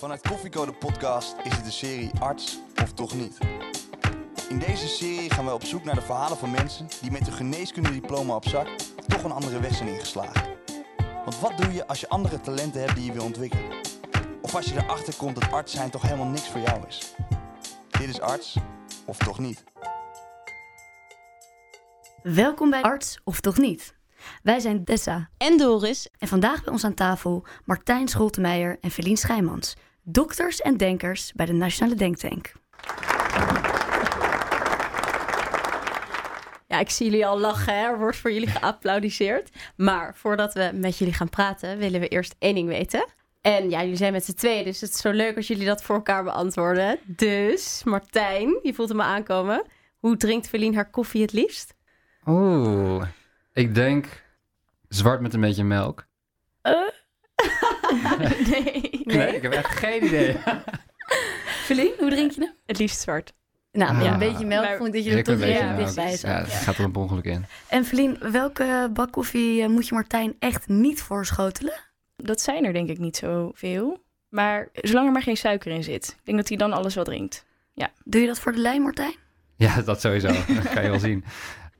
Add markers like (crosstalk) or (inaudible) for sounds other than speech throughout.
Vanuit Koffiecode Podcast is het de serie Arts of Toch Niet. In deze serie gaan we op zoek naar de verhalen van mensen die met een geneeskundediploma op zak toch een andere weg zijn ingeslagen. Want wat doe je als je andere talenten hebt die je wil ontwikkelen? Of als je erachter komt dat arts zijn toch helemaal niks voor jou is? Dit is Arts of Toch Niet. Welkom bij Arts of Toch Niet. Wij zijn Tessa en Doris. en vandaag bij ons aan tafel Martijn Scholtemeijer en Felien Schijmans. Dokters en denkers bij de Nationale Denktank. Ja, ik zie jullie al lachen, hè? er wordt voor jullie geapplaudiseerd. Maar voordat we met jullie gaan praten, willen we eerst één ding weten. En ja, jullie zijn met z'n tweeën, dus het is zo leuk als jullie dat voor elkaar beantwoorden. Dus, Martijn, je voelt hem al aankomen. Hoe drinkt Feline haar koffie het liefst? Oeh, ik denk zwart met een beetje melk. (laughs) nee. Nee, ik heb echt geen idee. (laughs) Felien, hoe drink je hem? Het liefst zwart. Nou, ja, Ah. een beetje melk Maar- vond ik dat je er toch een weer ja, dichtbij Ja, zat. het gaat er op ongeluk in. En Felien, welke bak koffie eh, moet je Martijn echt niet voorschotelen? Dat zijn er denk ik niet zoveel. Maar zolang er maar geen suiker in zit. Ik denk dat hij dan alles wel drinkt. Doe je dat voor de lijn, Martijn? Ja, dat sowieso. (laughs) Dat kan je wel zien.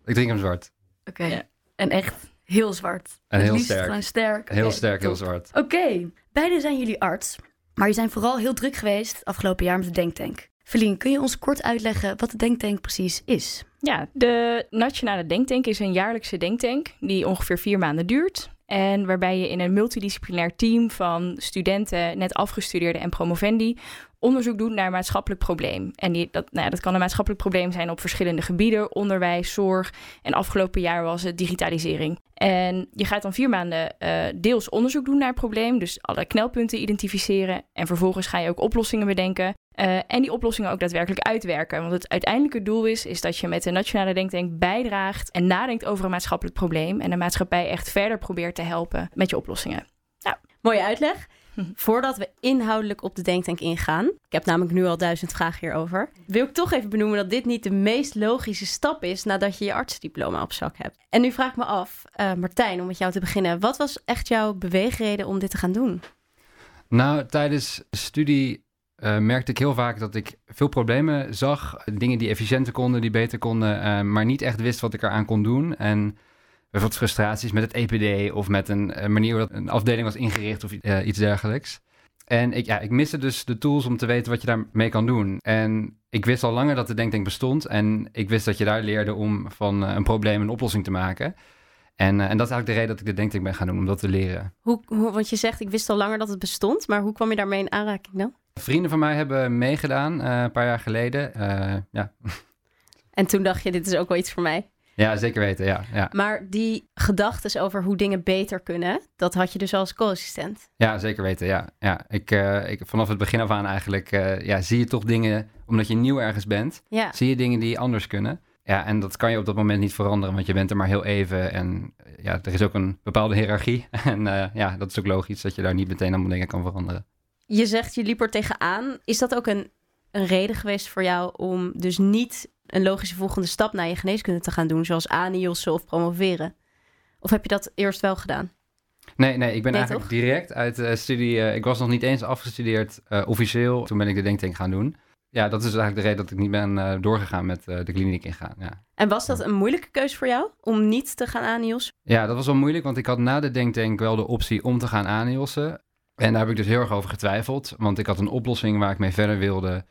Ik drink hem zwart. Oké. Ja. En echt heel zwart. En Het heel liefst sterk. Gewoon sterk. Heel sterk, heel zwart. Oké, beide zijn jullie arts, maar je zijn vooral heel druk geweest afgelopen jaar met de Denktank. Felien, kun je ons kort uitleggen wat de Denktank precies is? Ja, de Nationale Denktank is een jaarlijkse denktank die ongeveer vier maanden duurt. En waarbij je in een multidisciplinair team van studenten, net afgestudeerden en promovendi, onderzoek doet naar maatschappelijk probleem. En die, dat, nou ja, dat kan een maatschappelijk probleem zijn op verschillende gebieden, onderwijs, zorg. En afgelopen jaar was het digitalisering. En je gaat dan vier maanden eh, deels onderzoek doen naar het probleem, dus alle knelpunten identificeren. En vervolgens ga je ook oplossingen bedenken. Eh, en die oplossingen ook daadwerkelijk uitwerken. Want het uiteindelijke doel is, is dat je met de Nationale Denktank bijdraagt en nadenkt over een maatschappelijk probleem. En de maatschappij echt verder probeert te helpen met je oplossingen. Mooie uitleg. (laughs) Voordat we inhoudelijk op de denktank ingaan, ik heb namelijk nu al duizend vragen hierover, wil ik toch even benoemen dat dit niet de meest logische stap is nadat je je artsdiploma op zak hebt. En nu vraag ik me af, eh, Martijn, om met jou te beginnen, wat was echt jouw beweegreden om dit te gaan doen? Nou, tijdens de studie eh, merkte ik heel vaak dat ik veel problemen zag. Dingen die efficiënter konden, die beter konden, eh, maar niet echt wist wat ik eraan kon doen. En bijvoorbeeld frustraties met het EPD of met een eh, manier waarop een afdeling was ingericht of eh, iets dergelijks. En ik, ja, ik miste dus de tools om te weten wat je daarmee kan doen. En ik wist al langer dat de Denktank bestond. En ik wist dat je daar leerde om van eh, een probleem een oplossing te maken. En, en dat is eigenlijk de reden dat ik de Denktank ben gaan doen, om dat te leren. Hoe, hoe, want je zegt, ik wist al langer dat het bestond, maar hoe kwam je daarmee in aanraking dan? Vrienden van mij hebben meegedaan een paar jaar geleden. Ja. En toen dacht je, dit is ook wel iets voor mij. Ja, zeker weten. Ja, ja. Maar die gedachten over hoe dingen beter kunnen, dat had je dus als co-assistent. ja zeker weten. Ja, ja. Ik, eh, ik, vanaf het begin af aan eigenlijk eh, ja, zie je toch dingen, omdat je nieuw ergens bent, Ja, zie je dingen die anders kunnen. Ja, en dat kan je op dat moment niet veranderen, want je bent er maar heel even. En eh, ja, er is ook een bepaalde hiërarchie. (laughs) En ja, dat is ook logisch dat je daar niet meteen allemaal dingen kan veranderen. je zegt je liep er tegenaan. Is dat ook een, een reden geweest voor jou om dus niet een logische volgende stap naar je geneeskunde te gaan doen, zoals ANIOS'en of promoveren? Of heb je dat eerst wel gedaan? Nee, nee, ik ben Nee, eigenlijk toch? direct uit de studie. eh, ik was nog niet eens afgestudeerd eh, officieel. Toen ben ik de denktank gaan doen. Ja, dat is eigenlijk de reden dat ik niet ben doorgegaan met de kliniek ingaan. Ja. En was dat een moeilijke keuze voor jou om niet te gaan ANIOS? ja, dat was wel moeilijk, want ik had na de denktank wel de optie om te gaan aanjossen. En daar heb ik dus heel erg over getwijfeld, want ik had een oplossing waar ik mee verder wilde.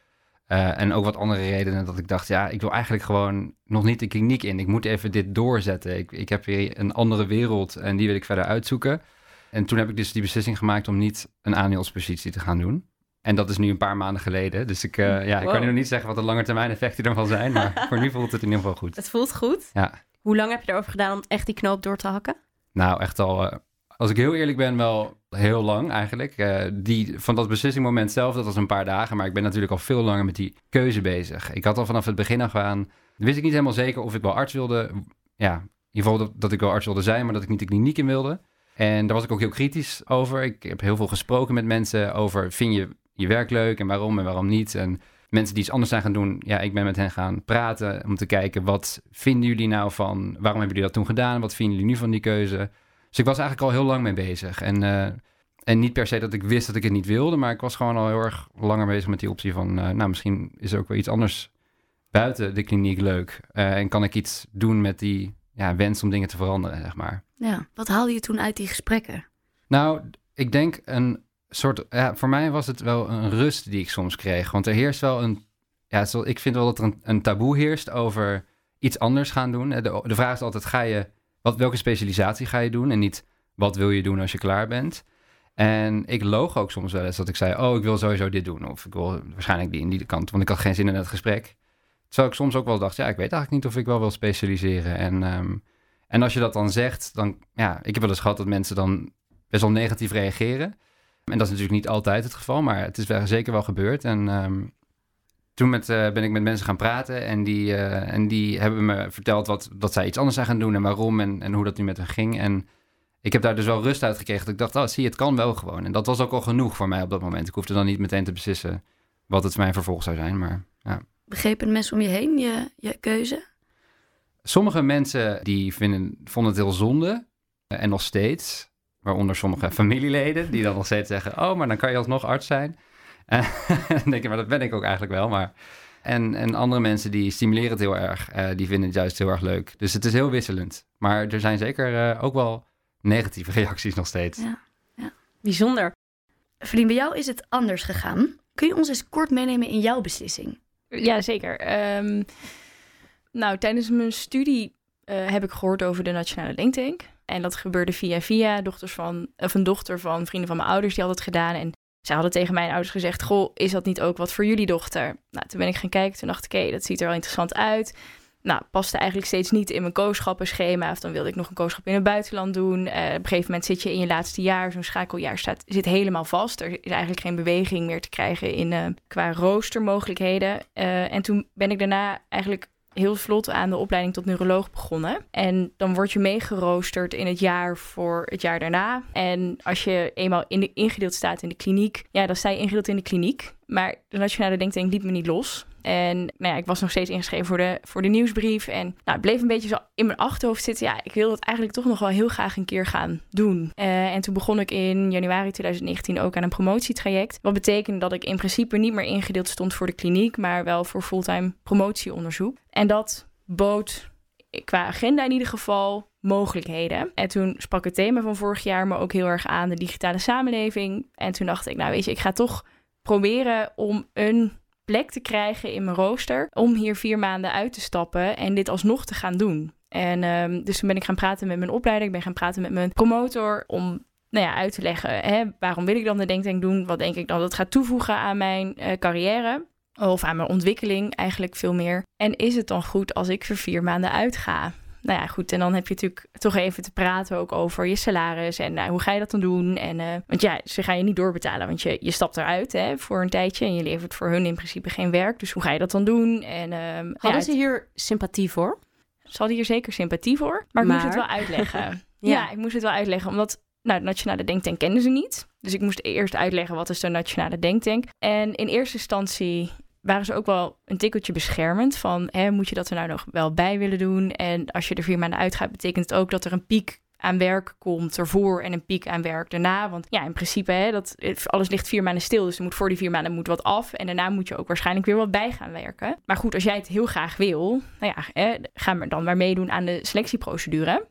Eh, en ook wat andere redenen dat ik dacht, ja, ik wil eigenlijk gewoon nog niet de kliniek in. Ik moet even dit doorzetten. Ik, ik heb weer een andere wereld en die wil ik verder uitzoeken. En toen heb ik dus die beslissing gemaakt om niet een aanjelspositie te gaan doen. En dat is nu een paar maanden geleden. Dus ik, eh, ja, ik kan nu nog niet zeggen wat de lange termijn effecten ervan zijn. Maar (laughs) voor nu voelt het in ieder geval goed. Het voelt goed. Ja. Hoe lang heb je erover gedaan om echt die knoop door te hakken? Nou, echt al, eh, als ik heel eerlijk ben, wel heel lang eigenlijk. Eh, die, van dat beslissingmoment zelf, dat was een paar dagen. Maar ik ben natuurlijk al veel langer met die keuze bezig. Ik had al vanaf het begin af aan, wist ik niet helemaal zeker of ik wel arts wilde. Ja, in ieder geval dat, dat ik wel arts wilde zijn, maar dat ik niet de kliniek in wilde. En daar was ik ook heel kritisch over. Ik heb heel veel gesproken met mensen over, vind je je werk leuk en waarom en waarom niet? En mensen die iets anders zijn gaan doen, ja, ik ben met hen gaan praten om te kijken, wat vinden jullie nou van, waarom hebben jullie dat toen gedaan? Wat vinden jullie nu van die keuze? Dus ik was eigenlijk al heel lang mee bezig. En, eh, En niet per se dat ik wist dat ik het niet wilde, maar ik was gewoon al heel erg langer bezig met die optie van, eh, nou, misschien is er ook wel iets anders buiten de kliniek leuk. Eh, en kan ik iets doen met die ja, wens om dingen te veranderen, zeg maar. Ja, wat haalde je toen uit die gesprekken? Nou, ik denk een soort, ja, voor mij was het wel een rust die ik soms kreeg. Want er heerst wel een, ja, ik vind wel dat er een, een taboe heerst over iets anders gaan doen. De, de vraag is altijd, ga je, wat, welke specialisatie ga je doen? En niet, wat wil je doen als je klaar bent? En ik loog ook soms wel eens dat ik zei, oh, ik wil sowieso dit doen. Of ik wil waarschijnlijk die in die kant, want ik had geen zin in het gesprek. Terwijl ik soms ook wel dacht, ja, ik weet eigenlijk niet of ik wel wil specialiseren. En, ehm, en als je dat dan zegt, dan, ja, ik heb wel eens gehad dat mensen dan best wel negatief reageren. En dat is natuurlijk niet altijd het geval, maar het is wel, zeker wel gebeurd. En ehm, toen met, eh, ben ik met mensen gaan praten en die, eh, en die hebben me verteld wat, dat zij iets anders zijn gaan doen en waarom en, en hoe dat nu met hen ging. En ik heb daar dus wel rust uit gekregen dat ik dacht, oh, zie het kan wel gewoon. En dat was ook al genoeg voor mij op dat moment. Ik hoefde dan niet meteen te beslissen wat het mijn vervolg zou zijn, maar ja. Begrepen mensen om je heen je, je keuze? Sommige mensen die vinden, vonden het heel zonde eh, en nog steeds, waaronder sommige (laughs) familieleden die dan nog steeds zeggen, oh, maar dan kan je alsnog arts zijn. (laughs) Dan denk je, maar dat ben ik ook eigenlijk wel, maar... En, en andere mensen die stimuleren het heel erg, eh, die vinden het juist heel erg leuk. Dus het is heel wisselend. Maar er zijn zeker eh, ook wel negatieve (laughs) reacties nog steeds. Ja. Bijzonder. Verlien, bij jou is het anders gegaan. Kun je ons eens kort meenemen in jouw beslissing? Ja, zeker. Ehm, nou, tijdens mijn studie eh, heb ik gehoord over de Nationale Denktank. En dat gebeurde via via. Dochters van, of een dochter van vrienden van mijn ouders, die had het gedaan. En zij hadden tegen mijn ouders gezegd: Goh, is dat niet ook wat voor jullie dochter? Nou, toen ben ik gaan kijken. Toen dacht ik: Oké, dat ziet er wel interessant uit. Nou, paste eigenlijk steeds niet in mijn kooschappenschema. Of dan wilde ik nog een kooschap in het buitenland doen. Eh, op een gegeven moment zit je in je laatste jaar. Zo'n schakeljaar staat, zit helemaal vast. Er is eigenlijk geen beweging meer te krijgen in, eh, qua roostermogelijkheden. Eh, en toen ben ik daarna eigenlijk heel vlot aan de opleiding tot neuroloog begonnen. En dan word je meegeroosterd in het jaar voor het jaar daarna. En als je eenmaal in de, ingedeeld staat in de kliniek, ja, dan sta je ingedeeld in de kliniek. Maar de Nationale Denktank liet me niet los. En nou ja, ik was nog steeds ingeschreven voor de, voor de nieuwsbrief. En nou, het bleef een beetje zo in mijn achterhoofd zitten. Ja, ik wil het eigenlijk toch nog wel heel graag een keer gaan doen. Eh, en toen begon ik in januari 2019 ook aan een promotietraject. Wat betekende dat ik in principe niet meer ingedeeld stond voor de kliniek, maar wel voor fulltime promotieonderzoek. En dat bood qua agenda in ieder geval mogelijkheden. En toen sprak het thema van vorig jaar me ook heel erg aan, de digitale samenleving. En toen dacht ik, nou weet je, ik ga toch proberen om een plek te krijgen in mijn rooster. Om hier vier maanden uit te stappen en dit alsnog te gaan doen. En um, dus toen ben ik gaan praten met mijn opleider. Ik ben gaan praten met mijn promotor om nou ja, uit te leggen. Hè, waarom wil ik dan de denktank doen? Wat denk ik dan dat gaat toevoegen aan mijn uh, carrière? Of aan mijn ontwikkeling eigenlijk veel meer. En is het dan goed als ik voor vier maanden uitga? Nou ja, goed. En dan heb je natuurlijk toch even te praten ook over je salaris. En nou, hoe ga je dat dan doen? En, uh, want ja, ze gaan je niet doorbetalen. Want je, je stapt eruit hè, voor een tijdje. En je levert voor hun in principe geen werk. Dus hoe ga je dat dan doen? En, uh, Hadden ja, ze hier sympathie voor? Ze hadden hier zeker sympathie voor. Maar ik moest het wel uitleggen. (laughs) Ja. ja. ik moest het wel uitleggen. Omdat nou, de Nationale Denktank kenden ze niet. Dus ik moest eerst uitleggen wat is de Nationale Denktank. En in eerste instantie waren ze ook wel een tikkeltje beschermend. Van, hè, moet je dat er nou nog wel bij willen doen? En als je er vier maanden uitgaat, betekent het ook dat er een piek aan werk komt ervoor en een piek aan werk daarna. Want ja, in principe, hè, dat, alles ligt vier maanden stil. Dus er moet voor die vier maanden moet wat af. En daarna moet je ook waarschijnlijk weer wat bij gaan werken. Maar goed, als jij het heel graag wil, nou ja, hè, ga maar dan maar meedoen aan de selectieprocedure.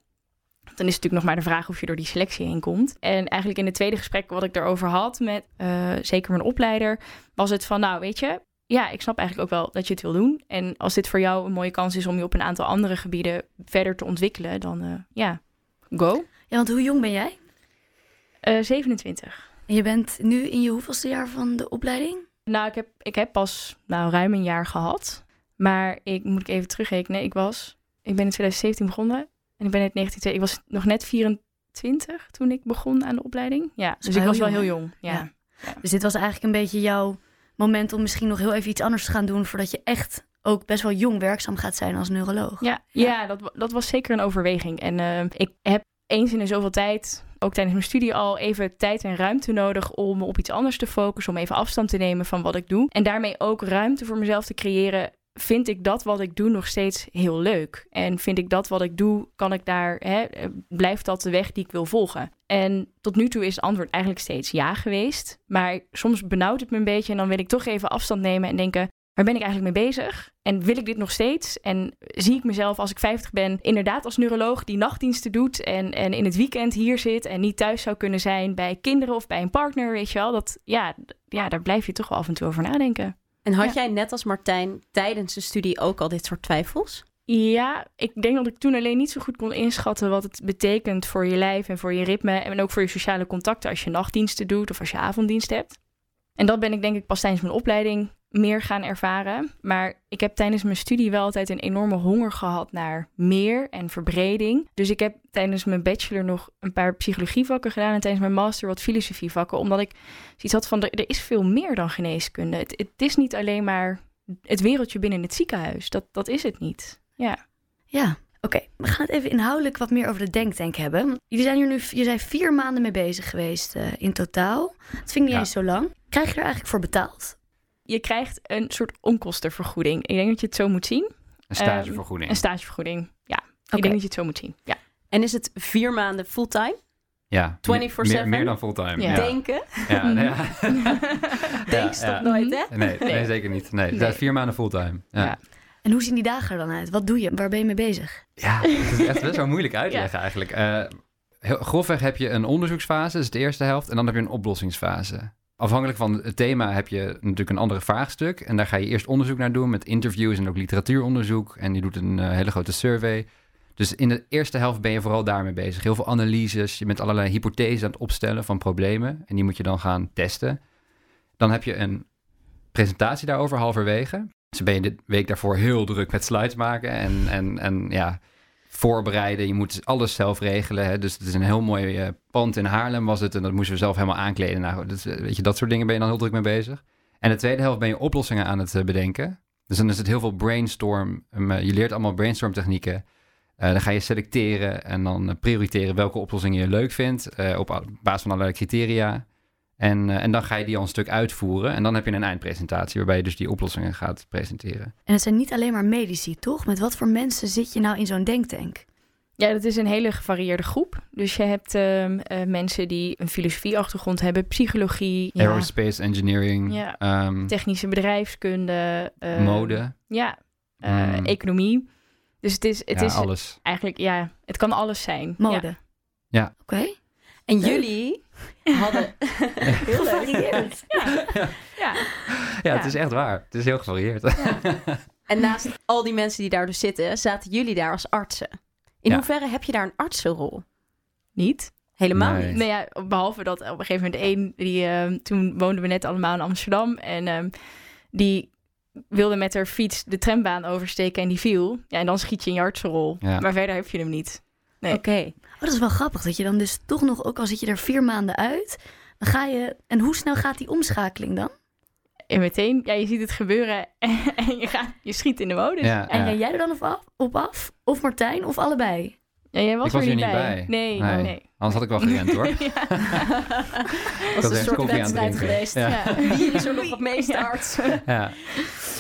Dan is het natuurlijk nog maar de vraag of je door die selectie heen komt. En eigenlijk in het tweede gesprek wat ik daarover had met uh, zeker mijn opleider, was het van, nou weet je, ja, ik snap eigenlijk ook wel dat je het wil doen. En als dit voor jou een mooie kans is om je op een aantal andere gebieden verder te ontwikkelen, dan uh, ja, go. Ja, want hoe jong ben jij? Uh, 27. En je bent nu in je hoeveelste jaar van de opleiding? Nou, ik heb, ik heb pas nou, ruim een jaar gehad. Maar ik moet ik even terugrekenen. Ik was, ik ben in 2017 begonnen en ik ben in 19, ik was nog net 24 toen ik begon aan de opleiding. Ja, dus ik was wel heel jong. Ja. Ja. Dus dit was eigenlijk een beetje jouw moment om misschien nog heel even iets anders te gaan doen voordat je echt ook best wel jong werkzaam gaat zijn als neuroloog. Ja, ja. dat, dat was zeker een overweging. En uh, ik heb eens in de zoveel tijd, ook tijdens mijn studie al, even tijd en ruimte nodig om op iets anders te focussen, om even afstand te nemen van wat ik doe. En daarmee ook ruimte voor mezelf te creëren vind ik dat wat ik doe nog steeds heel leuk. En vind ik dat wat ik doe, kan ik daar, hè, eh, blijft dat de weg die ik wil volgen? En tot nu toe is het antwoord eigenlijk steeds ja geweest. Maar soms benauwt het me een beetje en dan wil ik toch even afstand nemen en denken, waar ben ik eigenlijk mee bezig? En wil ik dit nog steeds? En zie ik mezelf als ik 50 ben inderdaad als neuroloog die nachtdiensten doet en, en in het weekend hier zit en niet thuis zou kunnen zijn bij kinderen of bij een partner, weet je wel? Dat, ja, ja, daar blijf je toch wel af en toe over nadenken. En had Ja. jij net als Martijn tijdens de studie ook al dit soort twijfels? Ja, ik denk dat ik toen alleen niet zo goed kon inschatten wat het betekent voor je lijf en voor je ritme en ook voor je sociale contacten als je nachtdiensten doet of als je avonddienst hebt. En dat ben ik denk ik pas tijdens mijn opleiding meer gaan ervaren. Maar ik heb tijdens mijn studie wel altijd een enorme honger gehad naar meer en verbreding. Dus ik heb tijdens mijn bachelor nog een paar psychologievakken gedaan en tijdens mijn master wat filosofievakken. Omdat ik zoiets had van, er, er is veel meer dan geneeskunde. Het, het is niet alleen maar het wereldje binnen het ziekenhuis. Dat, dat is het niet. Ja. Ja, oké. We gaan het even inhoudelijk wat meer over de denktank hebben. Jullie zijn hier nu je zijn vier maanden mee bezig geweest eh, in totaal. Dat vind ik niet Ja. eens zo lang. Krijg je er eigenlijk voor betaald? Je krijgt een soort onkostenvergoeding. Ik denk dat je het zo moet zien. Een stagevergoeding. Een stagevergoeding. Ja, Oké. ik denk dat je het zo moet zien. Ja. En is het vier maanden fulltime? ja, 24/7? meer, meer dan fulltime. Ja. Ja. Denken? Ja, ja. (laughs) (laughs) Denk Ja, stop ja. nooit, hè? Nee, nee, Nee. zeker niet. Nee, Nee. Dat is vier maanden fulltime. Ja. Ja. En hoe zien die dagen er dan uit? Wat doe je? Waar ben je mee bezig? Ja, (laughs) het is echt best wel moeilijk uitleggen eigenlijk. Eh, heel, grofweg heb je een onderzoeksfase, dat is de eerste helft, en dan heb je een oplossingsfase. Afhankelijk van het thema heb je natuurlijk een andere vraagstuk. En daar ga je eerst onderzoek naar doen met interviews en ook literatuuronderzoek. En je doet een eh, hele grote survey. Dus in de eerste helft ben je vooral daarmee bezig. Heel veel analyses, je bent allerlei hypothesen aan het opstellen van problemen. En die moet je dan gaan testen. Dan heb je een presentatie daarover halverwege. Dus ben je de week daarvoor heel druk met slides maken en, en, en ja, voorbereiden. Je moet alles zelf regelen. Hè? Dus het is een heel mooi eh, pand in Haarlem was het. En dat moesten we zelf helemaal aankleden. Nou, dus, eh, weet je, dat soort dingen ben je dan heel druk mee bezig. En de tweede helft ben je oplossingen aan het eh, bedenken. Dus dan is het heel veel brainstorm. Um, eh, je leert allemaal brainstorm technieken. Dan ga je selecteren en dan prioriteren welke oplossingen je leuk vindt. op basis van allerlei criteria. En, eh, en dan ga je die al een stuk uitvoeren. En dan heb je een eindpresentatie waarbij je dus die oplossingen gaat presenteren. En het zijn niet alleen maar medici, toch? Met wat voor mensen zit je nou in zo'n denktank? Ja, dat is een hele gevarieerde groep. Dus je hebt ehm, eh, mensen die een filosofieachtergrond hebben, psychologie, ja, Aerospace engineering, Ja. ehm, technische bedrijfskunde, ehm, mode, ja, eh, Mm. economie. Dus het is, het ja, is alles. eigenlijk, ja, het kan alles zijn. Mode. Ja. Ja. Oké. En jullie hadden... (laughs) Heel. Gevarieerd. (laughs) Ja. Ja, Ja. het is echt waar. Het is heel gevarieerd. (laughs) En naast al die mensen die daar dus zitten, zaten jullie daar als artsen. In Ja. hoeverre heb je daar een artsenrol? Niet? Helemaal Nee. niet. Nou ja, behalve dat op een gegeven moment één, die, ehm, toen woonden we net allemaal in Amsterdam en ehm, die wilde met haar fiets de trambaan oversteken en die viel. Ja, en dan schiet je in je artsenrol. Ja. Maar verder heb je hem niet. Nee. Oké. Oh, dat is wel grappig dat je dan dus toch nog, ook al zit je er vier maanden uit, dan ga je. En hoe snel gaat die omschakeling dan? En meteen, ja, je ziet het gebeuren en, (laughs) en je, gaat, je schiet in de modus. Ja. Ja, En ja. jij er dan op af, op af? Of Martijn? Of allebei? jij was, Ik was er niet niet bij. bij. Nee, Nee. nee. Anders had ik wel gerend hoor. (laughs) Ja. (laughs) was een soort wedstrijd geweest. Ja. Ja. Wie is er nog het meeste Ja. artsen? Ja.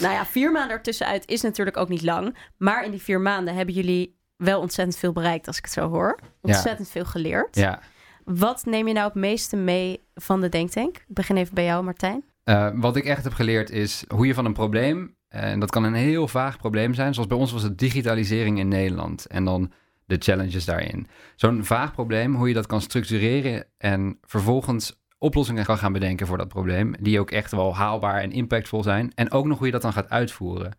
Nou ja, vier maanden ertussenuit is natuurlijk ook niet lang. Maar in die vier maanden hebben jullie wel ontzettend veel bereikt, als ik het zo hoor. Ontzettend veel geleerd. ja. Wat neem je nou het meeste mee van de Denktank? Ik begin even bij jou, Martijn. Eh, wat ik echt heb geleerd is hoe je van een probleem, eh, en dat kan een heel vaag probleem zijn, zoals bij ons was het digitalisering in Nederland en dan de challenges daarin. Zo'n vaag probleem, hoe je dat kan structureren en vervolgens oplossingen kan gaan bedenken voor dat probleem, die ook echt wel haalbaar en impactvol zijn. En ook nog hoe je dat dan gaat uitvoeren.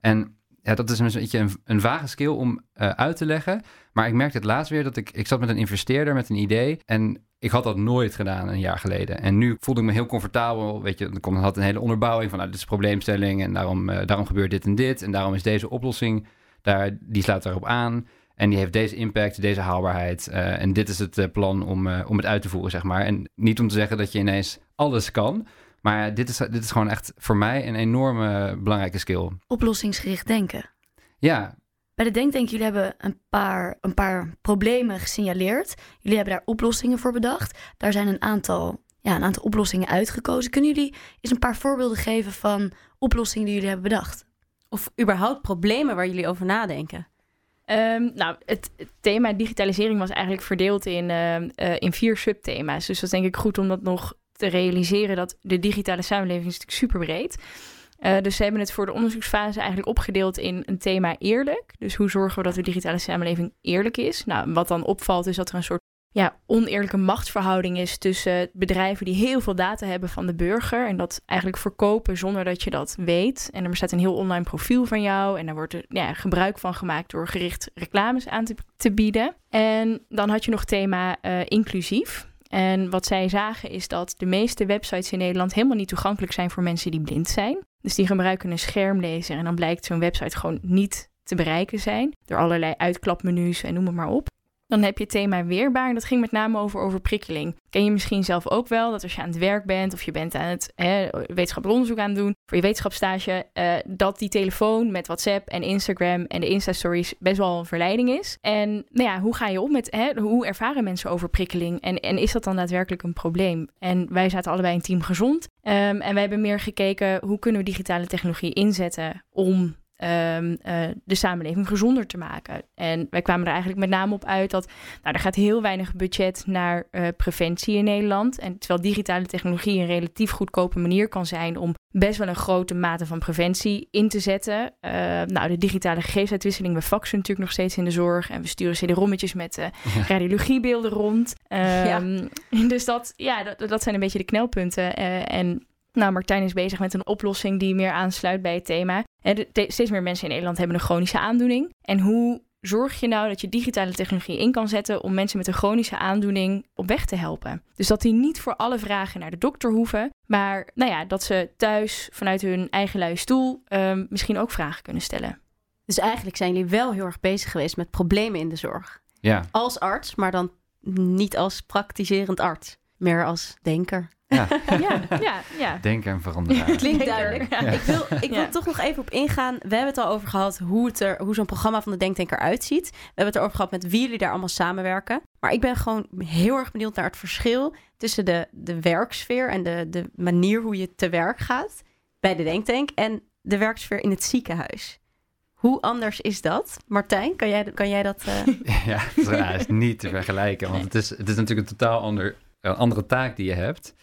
En ja, dat is een beetje een, vage skill om eh, uit te leggen. Maar ik merkte het laatst weer dat ik, ik zat met een investeerder met een idee. En ik had dat nooit gedaan een jaar geleden. En nu voelde ik me heel comfortabel. Weet je, ik had een hele onderbouwing van nou, dit is probleemstelling. En daarom, eh, daarom gebeurt dit en dit. En daarom is deze oplossing, daar, die sluit daarop aan. En die heeft deze impact, deze haalbaarheid. eh, en dit is het plan om, om het uit te voeren, zeg maar. En niet om te zeggen dat je ineens alles kan. Maar dit is, dit is gewoon echt voor mij een enorme belangrijke skill. Oplossingsgericht denken. Ja, Bij de Denktank, jullie hebben een paar, een paar problemen gesignaleerd. Jullie hebben daar oplossingen voor bedacht. Daar zijn een aantal, ja, een aantal oplossingen uitgekozen. Kunnen jullie eens een paar voorbeelden geven van oplossingen die jullie hebben bedacht? Of überhaupt problemen waar jullie over nadenken? Ehm, nou, het, het thema digitalisering was eigenlijk verdeeld in, ehm, eh, in vier subthema's. Dus dat is denk ik goed om dat nog te realiseren dat de digitale samenleving is natuurlijk super breed. Uh, dus ze hebben het voor de onderzoeksfase eigenlijk opgedeeld in een thema eerlijk. Dus hoe zorgen we dat de digitale samenleving eerlijk is? Nou, wat dan opvalt is dat er een soort ja, oneerlijke machtsverhouding is tussen bedrijven die heel veel data hebben van de burger en dat eigenlijk verkopen zonder dat je dat weet. En er bestaat een heel online profiel van jou en daar wordt er ja, gebruik van gemaakt door gericht reclames aan te, bieden. En dan had je nog thema uh, inclusief. En wat zij zagen is dat de meeste websites in Nederland helemaal niet toegankelijk zijn voor mensen die blind zijn. Dus die gebruiken een schermlezer en dan blijkt zo'n website gewoon niet te bereiken zijn door allerlei uitklapmenu's en noem het maar op. Dan heb je het thema weerbaar en dat ging met name over overprikkeling. Ken je misschien zelf ook wel dat als je aan het werk bent of je bent aan het hè, wetenschappelijk onderzoek aan het doen voor je wetenschapsstage, uh, dat die telefoon met WhatsApp en Instagram en de Insta-stories best wel een verleiding is. En nou ja, hoe ga je om met, hè, hoe ervaren mensen overprikkeling en, en is dat dan daadwerkelijk een probleem? En wij zaten allebei in team gezond um, en wij hebben meer gekeken hoe kunnen we digitale technologie inzetten om um, uh, de samenleving gezonder te maken. En wij kwamen er eigenlijk met name op uit dat nou, er gaat heel weinig budget naar uh, preventie in Nederland. En terwijl digitale technologie een relatief goedkope manier kan zijn om best wel een grote mate van preventie in te zetten. Uh, nou, de digitale gegevensuitwisseling, we faxen natuurlijk nog steeds in de zorg. En we sturen CD-rommetjes met (laughs) radiologiebeelden rond. Um, ja. (laughs) Dus dat, ja, dat, dat zijn een beetje de knelpunten. en nou, Martijn is bezig met een oplossing die meer aansluit bij het thema. En steeds meer mensen in Nederland hebben een chronische aandoening. En hoe zorg je nou dat je digitale technologie in kan zetten om mensen met een chronische aandoening op weg te helpen? Dus dat die niet voor alle vragen naar de dokter hoeven, maar nou ja, dat ze thuis vanuit hun eigen luie stoel um, misschien ook vragen kunnen stellen. Dus eigenlijk zijn jullie wel heel erg bezig geweest met problemen in de zorg. Ja. Als arts, maar dan niet als praktiserend arts, meer als denker. (laughs) (laughs) Ja. ja, ja, ja. Denken en veranderen. (laughs) Klinkt duidelijk. Ja. Ik wil, ik wil toch nog even op ingaan. We hebben het al over gehad hoe, het er, hoe zo'n programma van de Denktank eruit ziet. We hebben het erover gehad met wie jullie daar allemaal samenwerken. Maar ik ben gewoon heel erg benieuwd naar het verschil tussen de, de werksfeer en de, de manier hoe je te werk gaat bij de Denktank en de werksfeer in het ziekenhuis. Hoe anders is dat? Martijn, kan jij, kan jij dat... Uh... ja, het is niet te vergelijken. Want het is, het is natuurlijk een totaal ander, een andere taak die je hebt.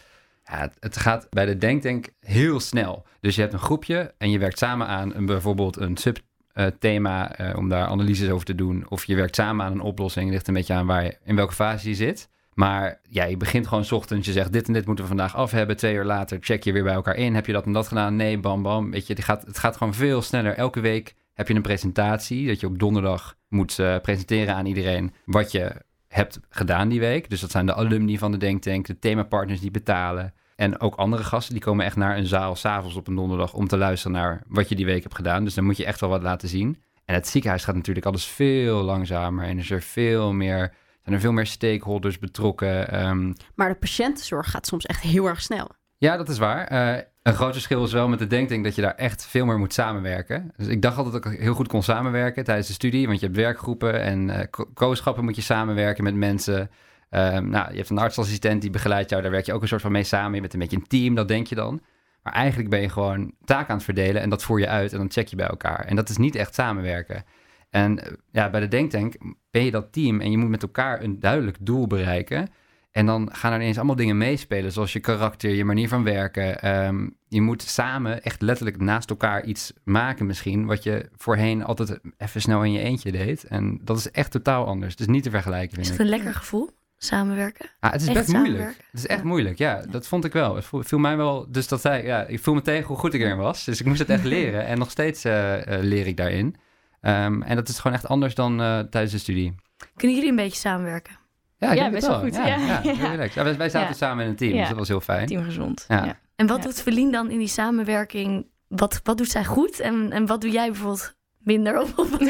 Het gaat bij de Denktank heel snel. Dus je hebt een groepje en je werkt samen aan een, bijvoorbeeld een subthema uh, om daar analyses over te doen. Of je werkt samen aan een oplossing. Ligt een beetje aan waar je, in welke fase je zit. Maar ja, je begint gewoon s ochtends. Je zegt dit en dit moeten we vandaag af hebben. Twee uur later check je weer bij elkaar in. Heb je dat en dat gedaan? Nee, bam, bam. Weet je, het gaat, het gaat gewoon veel sneller. Elke week heb je een presentatie. Dat je op donderdag moet uh, presenteren aan iedereen wat je hebt gedaan die week. Dus dat zijn de alumni van de Denktank, de themapartners die betalen. En ook andere gasten die komen echt naar een zaal s'avonds op een donderdag om te luisteren naar wat je die week hebt gedaan. Dus dan moet je echt wel wat laten zien. En het ziekenhuis gaat natuurlijk alles veel langzamer en is er veel meer, zijn er veel meer stakeholders betrokken. Um... Maar de patiëntenzorg gaat soms echt heel erg snel. Ja, dat is waar. Uh, een groot verschil is wel met de denktank dat je daar echt veel meer moet samenwerken. Dus ik dacht altijd dat ik heel goed kon samenwerken tijdens de studie. Want je hebt werkgroepen en uh, moet je samenwerken met mensen. Um, nou, je hebt een artsassistent die begeleidt jou. Daar werk je ook een soort van mee samen. Je bent een beetje een team, dat denk je dan. Maar eigenlijk ben je gewoon taak aan het verdelen en dat voer je uit en dan check je bij elkaar. En dat is niet echt samenwerken. En eh, ja, bij de denktank ben je dat team en je moet met elkaar een duidelijk doel bereiken. En dan gaan er ineens allemaal dingen meespelen, zoals je karakter, je manier van werken. Um, je moet samen echt letterlijk naast elkaar iets maken misschien, wat je voorheen altijd even snel in je eentje deed. En dat is echt totaal anders. Het is niet te vergelijken. Is het een lekker gevoel? Samenwerken? Ah, het is best moeilijk. Het is echt moeilijk, ja. Dat vond ik wel. Het viel mij wel... Dus dat zei... Ja, ik voel me tegen hoe goed ik erin was. Dus ik moest het echt (laughs) leren. En nog steeds uh, uh, leer ik daarin. Um, en dat is gewoon echt anders dan uh, tijdens de studie. Kunnen jullie een beetje samenwerken? Ja, ja best wel, goed. Ja, ja, ja, (laughs) ja. ja wij, wij, zaten samen in een team, dus dat was heel fijn. Team gezond. Ja. En wat doet Verlien dan in die samenwerking? Wat, wat doet zij goed en, en wat doe jij bijvoorbeeld minder? Of, of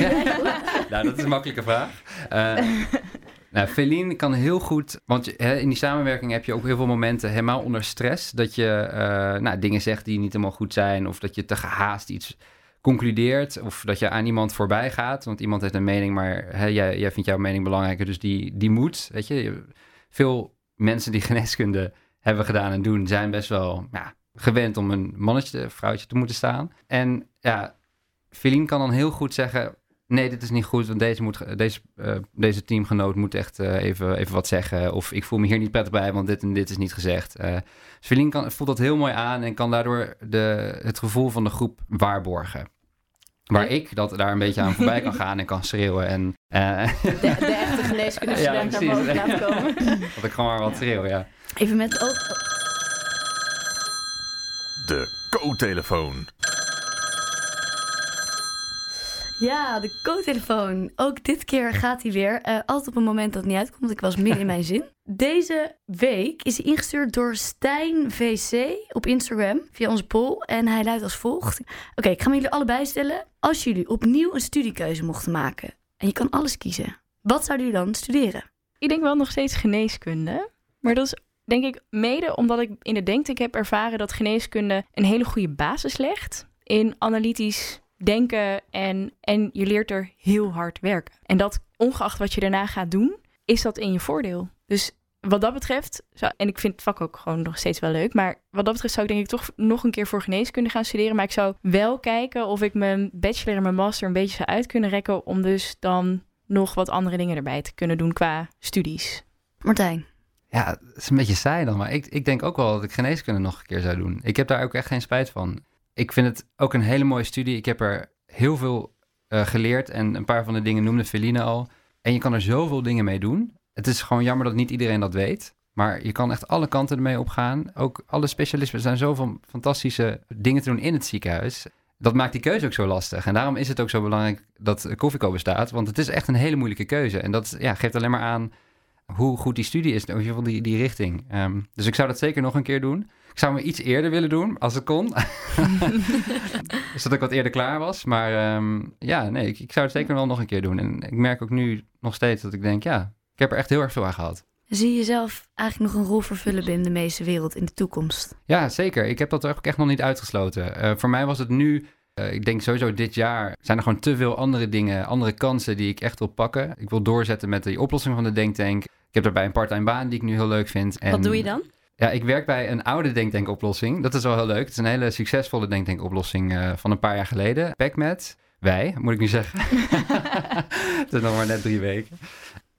(laughs) nou, dat is een makkelijke vraag. Uh, nou, Feline kan heel goed, want hè, in die samenwerking heb je ook heel veel momenten helemaal onder stress. Dat je uh, nou, dingen zegt die niet helemaal goed zijn of dat je te gehaast iets concludeert of dat je aan iemand voorbij gaat. Want iemand heeft een mening, maar hè, jij, jij vindt jouw mening belangrijker, dus die, die moet. Weet je, veel mensen die (laughs) geneeskunde hebben gedaan en doen, zijn best wel ja, gewend om een mannetje, vrouwtje te moeten staan. En ja, Feline kan dan heel goed zeggen... nee, dit is niet goed, want deze, moet, deze, uh, deze teamgenoot moet echt uh, even, even wat zeggen. Of ik voel me hier niet prettig bij, want dit en dit is niet gezegd. Uh, kan, voelt dat heel mooi aan en kan daardoor de, het gevoel van de groep waarborgen. Waar ik dat daar een beetje aan voorbij kan gaan en kan schreeuwen. En, uh... de, de echte geneeskunde (laughs) ja, naar boven laten komen. (laughs) Dat ik gewoon maar wat schreeuw, ja. Even met ook. De co-telefoon. Ja, de co-telefoon. Ook dit keer gaat hij weer. Uh, altijd op een moment dat het niet uitkomt. Ik was midden in mijn zin. (laughs) Deze week is hij ingestuurd door Stijn VC op Instagram via onze poll. En hij luidt als volgt. Oké, okay, ik ga jullie allebei stellen. Als jullie opnieuw een studiekeuze mochten maken en je kan alles kiezen, wat zouden jullie dan studeren? Ik denk wel nog steeds geneeskunde. Maar dat is denk ik mede omdat ik in de denktank heb ervaren dat geneeskunde een hele goede basis legt in analytisch denken en, en je leert er heel hard werken. En dat ongeacht wat je daarna gaat doen, is dat in je voordeel. Dus wat dat betreft, zou, en ik vind het vak ook gewoon nog steeds wel leuk, maar wat dat betreft zou ik denk ik toch nog een keer voor geneeskunde gaan studeren. Maar ik zou wel kijken of ik mijn bachelor en mijn master een beetje zou uit kunnen rekken om dus dan nog wat andere dingen erbij te kunnen doen qua studies. Martijn. Ja, het is een beetje saai dan, maar ik, ik denk ook wel dat ik geneeskunde nog een keer zou doen. Ik heb daar ook echt geen spijt van. Ik vind het ook een hele mooie studie. Ik heb er heel veel uh, geleerd en een paar van de dingen noemde Feline al. En je kan er zoveel dingen mee doen. Het is gewoon jammer dat niet iedereen dat weet. Maar je kan echt alle kanten ermee opgaan. Ook alle specialismen zijn zoveel fantastische dingen te doen in het ziekenhuis. Dat maakt die keuze ook zo lastig. En daarom is het ook zo belangrijk dat Koffieco bestaat. Want het is echt een hele moeilijke keuze. En dat ja, geeft alleen maar aan hoe goed die studie is, in ieder geval die, die richting. Um, dus ik zou dat zeker nog een keer doen. Ik zou me iets eerder willen doen, als het kon. (laughs) Zodat ik wat eerder klaar was. Maar um, ja, nee, ik, ik, zou het zeker wel nog een keer doen. En ik merk ook nu nog steeds dat ik denk, ja, ik heb er echt heel erg veel aan gehad. Zie je jezelf eigenlijk nog een rol vervullen binnen de meeste wereld in de toekomst? Ja, zeker. Ik heb dat ook echt nog niet uitgesloten. Uh, voor mij was het nu uh, ik denk sowieso dit jaar zijn er gewoon te veel andere dingen, andere kansen die ik echt wil pakken. Ik wil doorzetten met die oplossing van de denktank. Ik heb daarbij een parttime baan die ik nu heel leuk vind. En, Wat doe je dan? Ja, ik werk bij een oude denktankoplossing. Dat is wel heel leuk. Het is een hele succesvolle denktankoplossing uh, van een paar jaar geleden. PacMed, wij, moet ik nu zeggen. (laughs) het is nog maar net drie weken.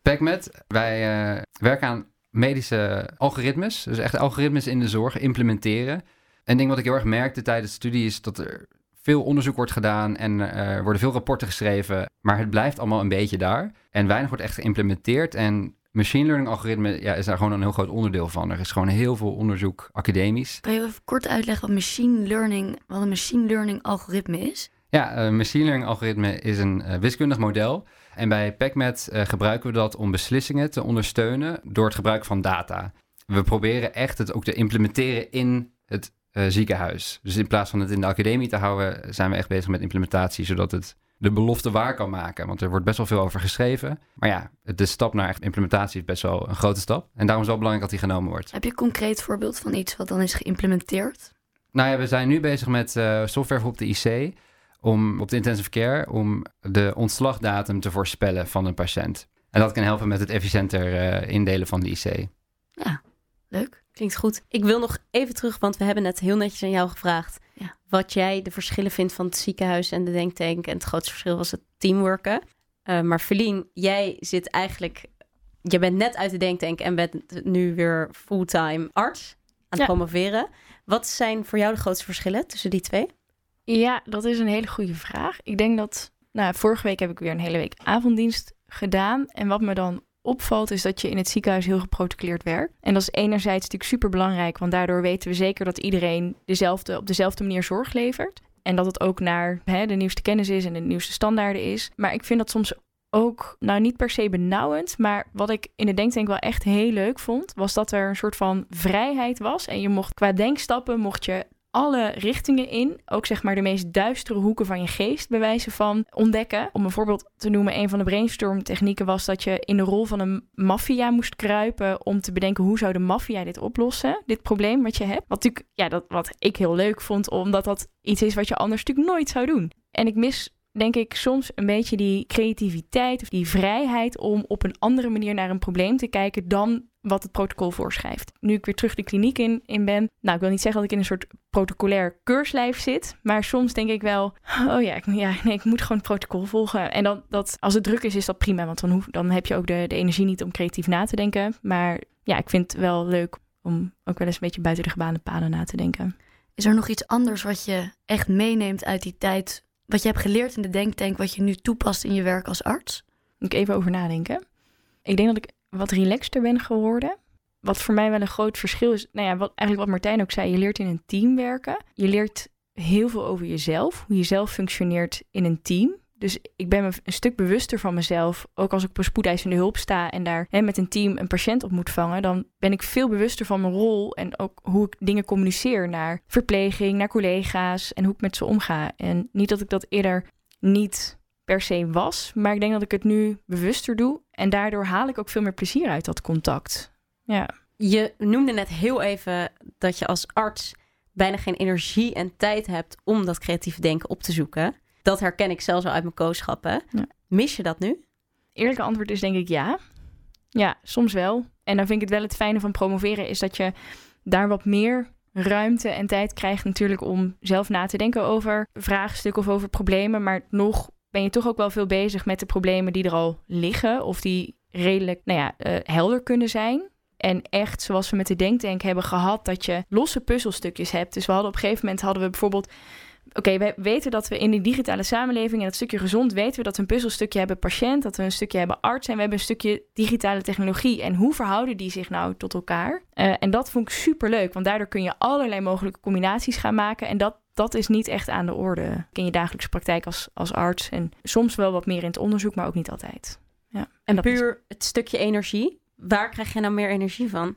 PacMed, wij uh, werken aan medische algoritmes. Dus echt algoritmes in de zorg implementeren. Een ding wat ik heel erg merkte tijdens de studie is dat er veel onderzoek wordt gedaan en uh, er worden veel rapporten geschreven, maar het blijft allemaal een beetje daar. En weinig wordt echt geïmplementeerd. En machine learning algoritme ja, is daar gewoon een heel groot onderdeel van. Er is gewoon heel veel onderzoek academisch. Kan je even kort uitleggen wat machine learning, wat een machine learning algoritme is? Ja, een machine learning algoritme is een uh, wiskundig model. En bij PacMed uh, gebruiken we dat om beslissingen te ondersteunen door het gebruik van data. We proberen echt het ook te implementeren in het uh, ziekenhuis. Dus in plaats van het in de academie te houden, zijn we echt bezig met implementatie, zodat het de belofte waar kan maken. Want er wordt best wel veel over geschreven. Maar ja, de stap naar echt implementatie is best wel een grote stap. En daarom is het wel belangrijk dat die genomen wordt. Heb je een concreet voorbeeld van iets wat dan is geïmplementeerd? Nou ja, we zijn nu bezig met uh, software voor op de IC. Om, op de intensive care, om de ontslagdatum te voorspellen van een patiënt. En dat kan helpen met het efficiënter uh, indelen van de IC. Ja, leuk. Klinkt goed. Ik wil nog even terug, want we hebben net heel netjes aan jou gevraagd. Ja. Wat jij de verschillen vindt van het ziekenhuis en de denktank. En het grootste verschil was het teamworken. Uh, maar Feline, jij zit eigenlijk... Je bent net uit de denktank en bent nu weer fulltime arts aan het promoveren. Wat zijn voor jou de grootste verschillen tussen die twee? Ja, dat is een hele goede vraag. Ik denk dat... Nou, vorige week heb ik weer een hele week avonddienst gedaan. En wat me dan opvalt, is dat je in het ziekenhuis heel geprotocoleerd werkt. En dat is enerzijds natuurlijk super belangrijk, want daardoor weten we zeker dat iedereen dezelfde, op dezelfde manier zorg levert. En dat het ook naar hè, de nieuwste kennis is en de nieuwste standaarden is. Maar ik vind dat soms ook, nou niet per se benauwend, maar wat ik in de denktank wel echt heel leuk vond, was dat er een soort van vrijheid was. En je mocht qua denkstappen, mocht je alle richtingen in. Ook zeg maar de meest duistere hoeken van je geest bij wijze van ontdekken. Om een voorbeeld te noemen, een van de brainstorm technieken was dat je in de rol van een maffia moest kruipen om te bedenken hoe zou de maffia dit oplossen, dit probleem wat je hebt. Wat natuurlijk, ja, dat wat ik heel leuk vond, omdat dat iets is wat je anders natuurlijk nooit zou doen. En ik mis denk ik soms een beetje die creativiteit of die vrijheid om op een andere manier naar een probleem te kijken dan wat het protocol voorschrijft. Nu ik weer terug de kliniek in, in ben, nou ik wil niet zeggen dat ik in een soort protocolair keurslijf zit, maar soms denk ik wel, oh ja, ik, ja nee, ik moet gewoon het protocol volgen. En dan, dat, als het druk is, is dat prima, want dan, hoef, dan heb je ook de, de energie niet om creatief na te denken. Maar ja, ik vind het wel leuk om ook wel eens een beetje buiten de gebaande paden na te denken. Is er nog iets anders wat je echt meeneemt uit die tijd? Wat je hebt geleerd in de denktank, wat je nu toepast in je werk als arts? Moet ik even over nadenken. Ik denk dat ik wat relaxter ben geworden. Wat voor mij wel een groot verschil is, nou ja, wat, eigenlijk wat Martijn ook zei, je leert in een team werken. Je leert heel veel over jezelf, hoe je zelf functioneert in een team. Dus ik ben me een stuk bewuster van mezelf. Ook als ik op een spoedeisende hulp sta en daar hè, met een team een patiënt op moet vangen, dan ben ik veel bewuster van mijn rol en ook hoe ik dingen communiceer naar verpleging, naar collega's en hoe ik met ze omga. En niet dat ik dat eerder niet per se was, maar ik denk dat ik het nu bewuster doe en daardoor haal ik ook veel meer plezier uit dat contact. Ja. Je noemde net heel even dat je als arts bijna geen energie en tijd hebt om dat creatieve denken op te zoeken. Dat herken ik zelfs al uit mijn kooschappen. Ja. Mis je dat nu? Eerlijke antwoord is denk ik ja. Ja, soms wel. En dan vind ik het wel het fijne van promoveren is dat je daar wat meer ruimte en tijd krijgt natuurlijk om zelf na te denken over vraagstukken of over problemen. Maar nog ben je toch ook wel veel bezig met de problemen die er al liggen of die redelijk nou ja, eh, helder kunnen zijn. En echt, zoals we met de Denktank hebben gehad, dat je losse puzzelstukjes hebt. Dus we hadden op een gegeven moment hadden we bijvoorbeeld Oké, we weten dat we in die digitale samenleving en dat stukje gezond weten we dat we een puzzelstukje hebben patiënt, dat we een stukje hebben arts en we hebben een stukje digitale technologie. En hoe verhouden die zich nou tot elkaar? Uh, en dat vond ik super leuk, want daardoor kun je allerlei mogelijke combinaties gaan maken. En dat, dat is niet echt aan de orde in je dagelijkse praktijk als, als arts. En soms wel wat meer in het onderzoek, maar ook niet altijd. Ja. En puur het stukje energie. Waar krijg je nou meer energie van?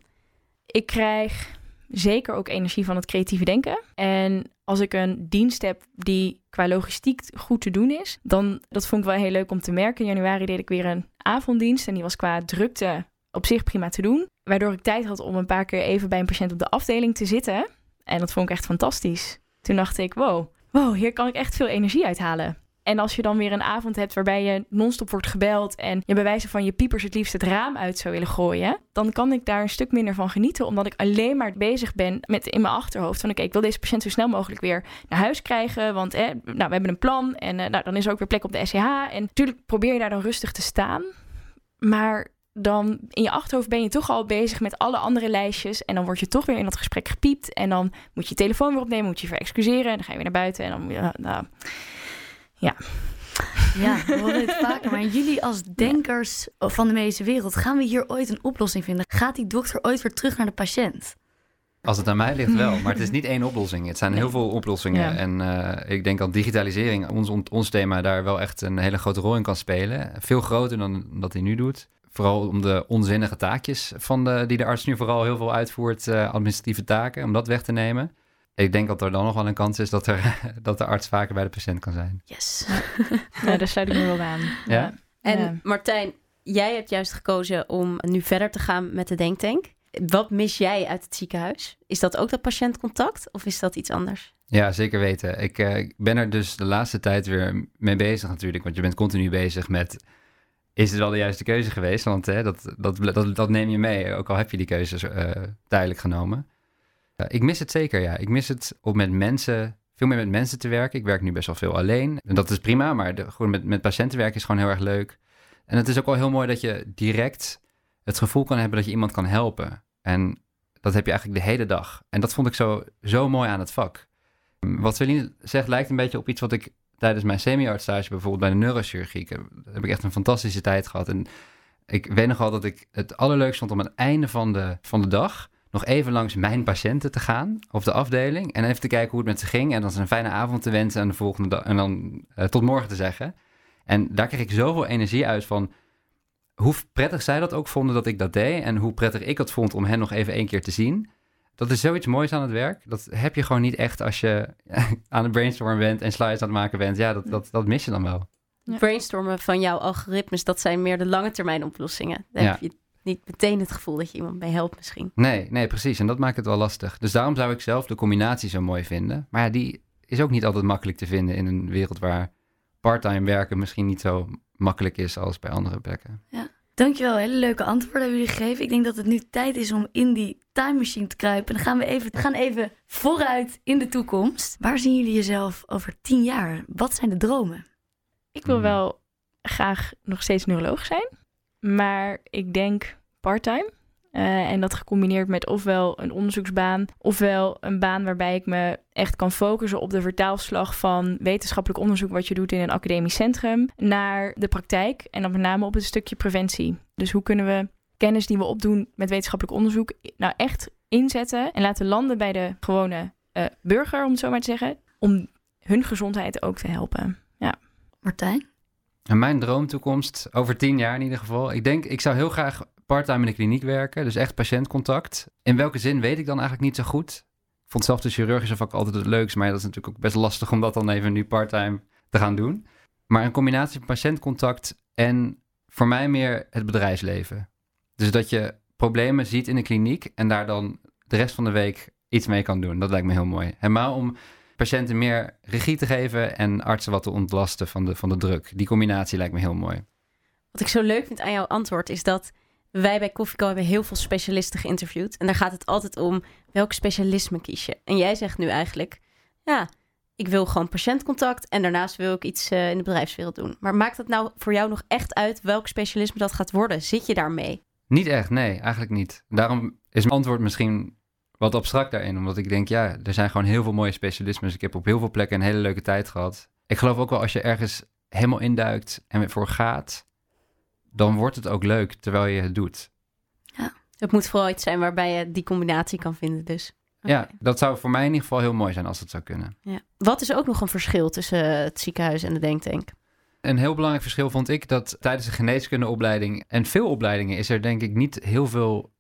Ik krijg zeker ook energie van het creatieve denken. En als ik een dienst heb die qua logistiek goed te doen is, dan dat vond ik wel heel leuk om te merken. In januari deed ik weer een avonddienst en die was qua drukte op zich prima te doen. Waardoor ik tijd had om een paar keer even bij een patiënt op de afdeling te zitten. En dat vond ik echt fantastisch. Toen dacht ik, wow, wow, hier kan ik echt veel energie uithalen. En als je dan weer een avond hebt waarbij je non-stop wordt gebeld en je bij van je piepers het liefst het raam uit zou willen gooien, dan kan ik daar een stuk minder van genieten, omdat ik alleen maar bezig ben met in mijn achterhoofd van oké, ik wil deze patiënt zo snel mogelijk weer naar huis krijgen, want eh, nou, we hebben een plan en eh, nou, dan is er ook weer plek op de SCH. En natuurlijk probeer je daar dan rustig te staan, maar dan in je achterhoofd ben je toch al bezig met alle andere lijstjes. En dan word je toch weer in dat gesprek gepiept. En dan moet je je telefoon weer opnemen, moet je weer excuseren. En dan ga je weer naar buiten. En dan, ja, nou, ja. Ja, we horen het vaker. Maar jullie als denkers van de medische wereld, gaan we hier ooit een oplossing vinden? Gaat die dokter ooit weer terug naar de patiënt? Als het aan mij ligt wel, (laughs) maar het is niet één oplossing. Het zijn heel veel oplossingen. Ja. En eh, ik denk dat digitalisering, ons, ons thema, daar wel echt een hele grote rol in kan spelen. Veel groter dan dat hij nu doet. Vooral om de onzinnige taakjes van de, die de arts nu vooral heel veel uitvoert, eh, administratieve taken, om dat weg te nemen. Ik denk dat er dan nog wel een kans is dat, er, (laughs) dat de arts vaker bij de patiënt kan zijn. Yes. (laughs) ja, daar sluit ik me wel aan. Ja? En Ja. Martijn, jij hebt juist gekozen om nu verder te gaan met de denktank. Wat mis jij uit het ziekenhuis? Is dat ook dat patiëntcontact of is dat iets anders? Ja, zeker weten. Ik, eh, ben er dus de laatste tijd weer mee bezig natuurlijk. Want je bent continu bezig met... Is het wel de juiste keuze geweest? Want hè, dat, dat, dat, dat neem je mee, ook al heb je die keuzes eh, tijdelijk genomen. Ik mis het zeker, ja. Ik mis het om met mensen, veel meer met mensen te werken. Ik werk nu best wel veel alleen. En dat is prima, maar gewoon met, met patiënten werken is gewoon heel erg leuk. En het is ook wel heel mooi dat je direct het gevoel kan hebben dat je iemand kan helpen. En dat heb je eigenlijk de hele dag. En dat vond ik zo, zo mooi aan het vak. Wat Celine zegt lijkt een beetje op iets wat ik tijdens mijn semi-artstage bijvoorbeeld bij de neurochirurgie. Heb, heb ik echt een fantastische tijd gehad. En ik weet nog wel dat ik het allerleukst vond om aan het einde van de, van de dag nog even langs mijn patiënten te gaan op de afdeling. En even te kijken hoe het met ze ging. En dan ze een fijne avond te wensen en de volgende dag en dan eh, tot morgen te zeggen. En daar kreeg ik zoveel energie uit van hoe prettig zij dat ook vonden dat ik dat deed. En hoe prettig ik het vond om hen nog even één keer te zien. Dat is zoiets moois aan het werk. Dat heb je gewoon niet echt als je (laughs) aan het brainstormen bent en slides aan het maken bent. Ja, dat, dat, dat mis je dan wel. Ja. Brainstormen van jouw algoritmes, dat zijn meer de lange termijn oplossingen. Daar Ja. heb je niet meteen het gevoel dat je iemand mee helpt misschien. Nee, nee, precies. En dat maakt het wel lastig. Dus daarom zou ik zelf de combinatie zo mooi vinden. Maar ja, die is ook niet altijd makkelijk te vinden in een wereld waar parttime werken misschien niet zo makkelijk is als bij andere plekken. Dankjewel, hele leuke antwoorden hebben jullie gegeven. Ik denk dat het nu tijd is om in die time machine te kruipen. Dan gaan we even, gaan even vooruit in de toekomst. Waar zien jullie jezelf over tien jaar? Wat zijn de dromen? Ik wil Hmm. wel graag nog steeds neuroloog zijn. Maar ik denk parttime. Eh, en dat gecombineerd met ofwel een onderzoeksbaan, ofwel een baan waarbij ik me echt kan focussen op de vertaalslag van wetenschappelijk onderzoek wat je doet in een academisch centrum naar de praktijk. En dan met name op het stukje preventie. Dus hoe kunnen we kennis die we opdoen met wetenschappelijk onderzoek nou echt inzetten en laten landen bij de gewone eh, burger, om het zo maar te zeggen, om hun gezondheid ook te helpen. Martijn? En mijn droomtoekomst, over tien jaar in ieder geval. Ik denk, ik zou heel graag parttime in de kliniek werken. Dus echt patiëntcontact. In welke zin weet ik dan eigenlijk niet zo goed. Ik vond zelf de chirurgische vak altijd het leukst. Maar dat is natuurlijk ook best lastig om dat dan even nu parttime te gaan doen. Maar een combinatie van patiëntcontact en voor mij meer het bedrijfsleven. Dus dat je problemen ziet in de kliniek en daar dan de rest van de week iets mee kan doen. Dat lijkt me heel mooi. Helemaal om patiënten meer regie te geven en artsen wat te ontlasten van de, van de druk. Die combinatie lijkt me heel mooi. Wat ik zo leuk vind aan jouw antwoord is dat wij bij Koffieko hebben heel veel specialisten geïnterviewd. En daar gaat het altijd om welk specialisme kies je. En jij zegt nu eigenlijk, ja, ik wil gewoon patiëntcontact en daarnaast wil ik iets eh, in de bedrijfswereld doen. Maar maakt het nou voor jou nog echt uit welk specialisme dat gaat worden? Zit je daarmee? Niet echt, nee, eigenlijk niet. Daarom is mijn antwoord misschien wat abstract daarin. Omdat ik denk, ja, er zijn gewoon heel veel mooie specialismes. Ik heb op heel veel plekken een hele leuke tijd gehad. Ik geloof ook wel als je ergens helemaal induikt en ervoor gaat, dan wordt het ook leuk terwijl je het doet. Het moet vooral iets zijn waarbij je die combinatie kan vinden dus. Ja, dat zou voor mij in ieder geval heel mooi zijn als het zou kunnen. Ja. Wat is ook nog een verschil tussen eh, het ziekenhuis en de denktank? Een heel belangrijk verschil vond ik dat tijdens de geneeskundeopleiding en veel opleidingen is er denk ik niet heel veel,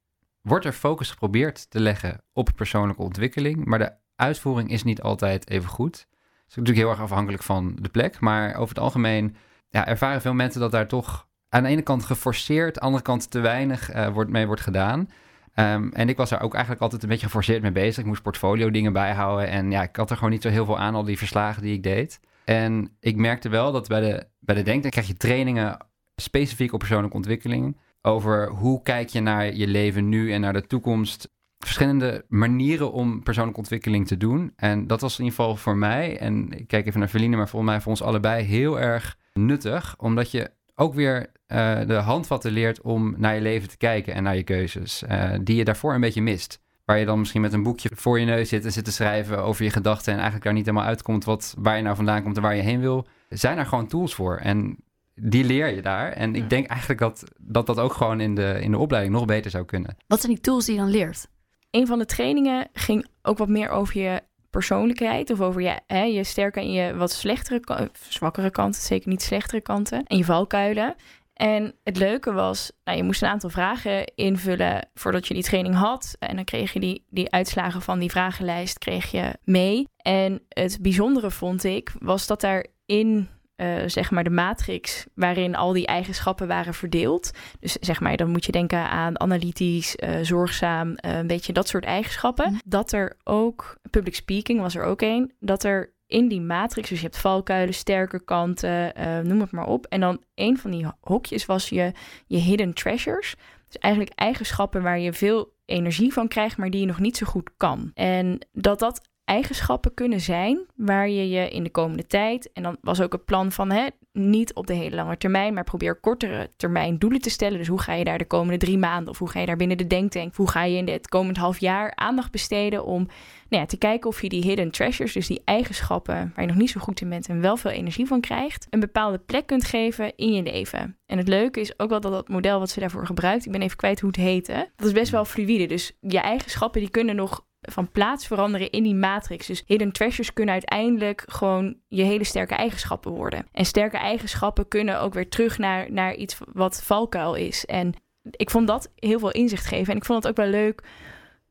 wordt er focus geprobeerd te leggen op persoonlijke ontwikkeling, maar de uitvoering is niet altijd even goed. Dat is natuurlijk heel erg afhankelijk van de plek, maar over het algemeen ja, ervaren veel mensen dat daar toch aan de ene kant geforceerd, aan de andere kant te weinig eh, wordt, mee wordt gedaan. Ehm, en ik was er ook eigenlijk altijd een beetje geforceerd mee bezig. Ik moest portfolio dingen bijhouden en ja, ik had er gewoon niet zo heel veel aan, al die verslagen die ik deed. En ik merkte wel dat bij de, bij de Denk, dan krijg je trainingen specifiek op persoonlijke ontwikkeling. Over hoe kijk je naar je leven nu en naar de toekomst. Verschillende manieren om persoonlijke ontwikkeling te doen. En dat was in ieder geval voor mij, en ik kijk even naar Verline, maar volgens mij voor ons allebei heel erg nuttig. Omdat je ook weer eh, de handvatten leert om naar je leven te kijken en naar je keuzes. eh, die je daarvoor een beetje mist. Waar je dan misschien met een boekje voor je neus zit en zit te schrijven over je gedachten. En eigenlijk daar niet helemaal uitkomt wat, waar je nou vandaan komt en waar je heen wil. Zijn er gewoon tools voor. En die leer je daar. En Ja. ik denk eigenlijk dat, dat dat ook gewoon in de, in de opleiding nog beter zou kunnen. Wat zijn die tools die je dan leert? Een van de trainingen ging ook wat meer over je persoonlijkheid. Of over je, hè, je sterke en je wat slechtere, zwakkere kanten. Zeker niet slechtere kanten. En je valkuilen. En het leuke was, nou, je moest een aantal vragen invullen voordat je die training had. En dan kreeg je die, die uitslagen van die vragenlijst kreeg je mee. En het bijzondere vond ik, was dat daarin, eh zeg maar, de matrix waarin al die eigenschappen waren verdeeld. Dus zeg maar, dan moet je denken aan analytisch, eh, zorgzaam, eh, een beetje dat soort eigenschappen. Mhm. Dat er ook, public speaking was er ook een, dat er in die matrix, dus je hebt valkuilen, sterke kanten, noem het maar op. En dan een van die hokjes was je, je hidden treasures. Dus eigenlijk eigenschappen waar je veel energie van krijgt, maar die je nog niet zo goed kan. En dat dat eigenschappen kunnen zijn waar je je in de komende tijd, en dan was ook het plan van hè, niet op de hele lange termijn, maar probeer kortere termijn doelen te stellen. Dus hoe ga je daar de komende drie maanden of hoe ga je daar binnen de denktank, hoe ga je in het komend half jaar aandacht besteden om nou ja, te kijken of je die hidden treasures, dus die eigenschappen waar je nog niet zo goed in bent en wel veel energie van krijgt, een bepaalde plek kunt geven in je leven. En het leuke is ook wel dat dat model wat ze daarvoor gebruikt, ik ben even kwijt hoe het heette, dat is best wel fluïde. Dus je eigenschappen die kunnen nog van plaats veranderen in die matrix. Dus hidden treasures kunnen uiteindelijk gewoon je hele sterke eigenschappen worden. En sterke eigenschappen kunnen ook weer terug naar, naar iets wat valkuil is. En ik vond dat heel veel inzicht geven. En ik vond het ook wel leuk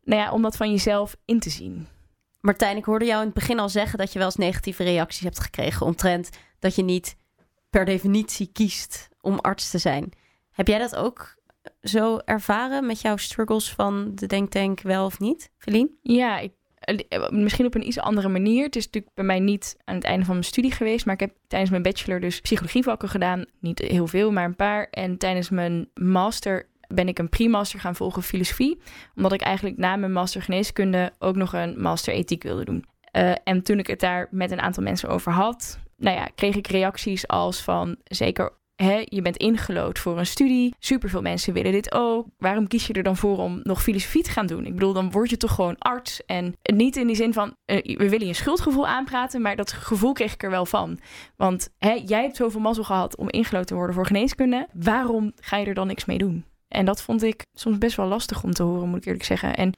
nou ja, om dat van jezelf in te zien. Martijn, ik hoorde jou in het begin al zeggen dat je wel eens negatieve reacties hebt gekregen omtrent dat je niet per definitie kiest om arts te zijn. Heb jij dat ook zo ervaren met jouw struggles van de denktank wel of niet, Feline? Ja, ik eh, misschien op een iets andere manier. Het is natuurlijk bij mij niet aan het einde van mijn studie geweest, maar ik heb tijdens mijn bachelor dus psychologievakken gedaan. Niet heel veel, maar een paar. En tijdens mijn master ben ik een pre-master gaan volgen filosofie, omdat ik eigenlijk na mijn master geneeskunde ook nog een master ethiek wilde doen. Uh, en toen ik het daar met een aantal mensen over had, nou ja, kreeg ik reacties als van zeker Je bent ingelood voor een studie. Superveel mensen willen dit ook. Waarom kies je er dan voor om nog filosofie te gaan doen? Ik bedoel, dan word je toch gewoon arts. En niet in die zin van, uh, we willen je schuldgevoel aanpraten, maar dat gevoel kreeg ik er wel van. Want jij hebt zoveel mazzel gehad om ingelood te worden voor geneeskunde. Waarom ga je er dan niks mee doen? En dat vond ik soms best wel lastig om te horen, moet ik eerlijk zeggen. En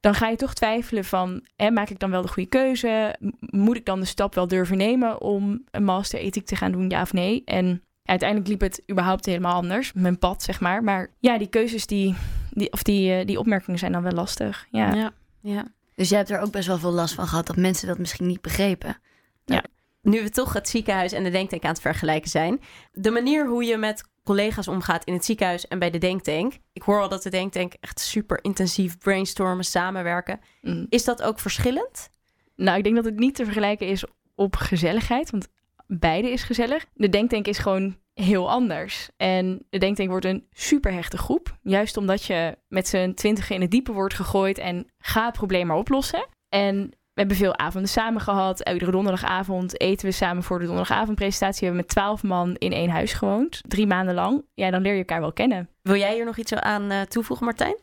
dan ga je toch twijfelen van, hè, maak ik dan wel de goede keuze? Moet ik dan de stap wel durven nemen om een master ethiek te gaan doen, ja of nee? En uiteindelijk liep het überhaupt helemaal anders, mijn pad, zeg maar. Maar ja, die keuzes, die, die, of die, eh, die opmerkingen zijn dan wel lastig. Ja. ja. ja. Dus jij hebt er ook best wel veel last van gehad dat mensen dat misschien niet begrepen. Ja. Nu we toch het ziekenhuis en de denktank aan het vergelijken zijn. De manier hoe je met collega's omgaat in het ziekenhuis en bij de denktank. Ik hoor al dat de denktank echt super intensief brainstormen, samenwerken. Mm. Is dat ook verschillend? Nou, ik denk dat het niet te vergelijken is op gezelligheid. Want beide is gezellig. De denktank is gewoon heel anders. En de denktank wordt een superhechte groep. Juist omdat je met z'n twintig in het diepe wordt gegooid en ga het probleem maar oplossen. En we hebben veel avonden samen gehad. Iedere donderdagavond eten we samen voor de donderdagavondpresentatie. We hebben met twaalf man in één huis gewoond. Drie maanden lang. Ja, dan leer je elkaar wel kennen. Wil jij hier nog iets aan uh, toevoegen, Martijn?